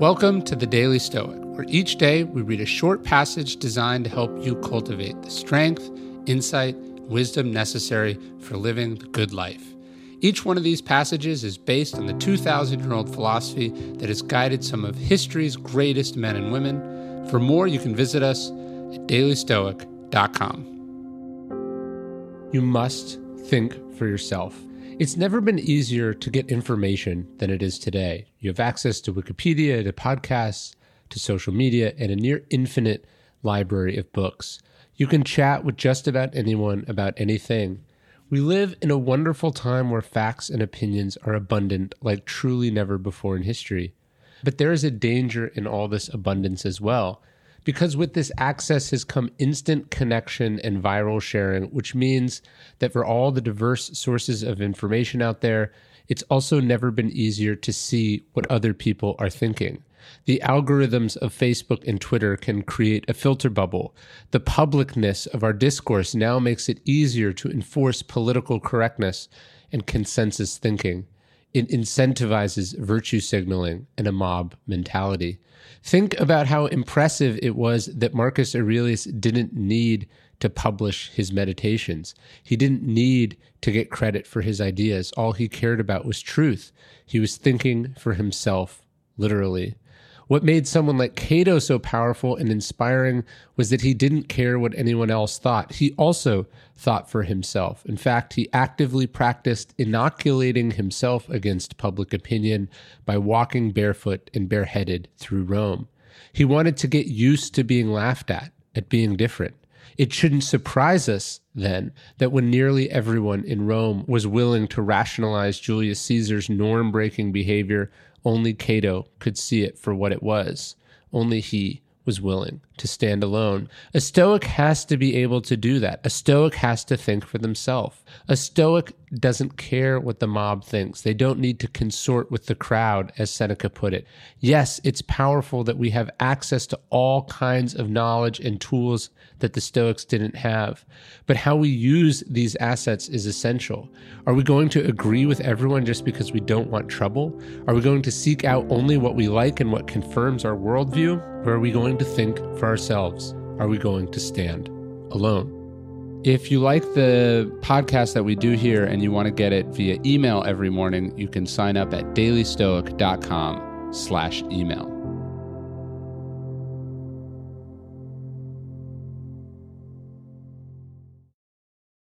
Welcome to the Daily Stoic, where each day we read a short passage designed to help you cultivate the strength, insight, wisdom necessary for living the good life. Each one of these passages is based on the 2,000 year old philosophy that has guided some of history's greatest men and women. For more, you can visit us at dailystoic.com. You must think for yourself. It's never been easier to get information than it is today. You have access to Wikipedia, to podcasts, to social media, and a near infinite library of books. You can chat with just about anyone about anything. We live in a wonderful time where facts and opinions are abundant like truly never before in history. But there is a danger in all this abundance as well because with this access has come instant connection and viral sharing, which means that for all the diverse sources of information out there, it's also never been easier to see what other people are thinking. The algorithms of Facebook and Twitter can create a filter bubble. The publicness of our discourse now makes it easier to enforce political correctness and consensus thinking. It incentivizes virtue signaling and a mob mentality. Think about how impressive it was that Marcus Aurelius didn't need to publish his meditations. He didn't need to get credit for his ideas. All he cared about was truth. He was thinking for himself, literally. What made someone like Cato so powerful and inspiring was that he didn't care what anyone else thought. He also thought for himself. In fact, he actively practiced inoculating himself against public opinion by walking barefoot and bareheaded through Rome. He wanted to get used to being laughed at, at being different. It shouldn't surprise us then that when nearly everyone in Rome was willing to rationalize Julius Caesar's norm breaking behavior only Cato could see it for what it was. Only he was willing to stand alone. A Stoic has to be able to do that. A Stoic has to think for themselves. A Stoic doesn't care what the mob thinks. They don't need to consort with the crowd, as Seneca put it. Yes, it's powerful that we have access to all kinds of knowledge and tools that the Stoics didn't have. But how we use these assets is essential. Are we going to agree with everyone just because we don't want trouble? Are we going to seek out only what we like and what confirms our worldview? Or are we going to think for ourselves? Are we going to stand alone? If you like the podcast that we do here and you want to get it via email every morning, you can sign up at dailystoic.com slash email.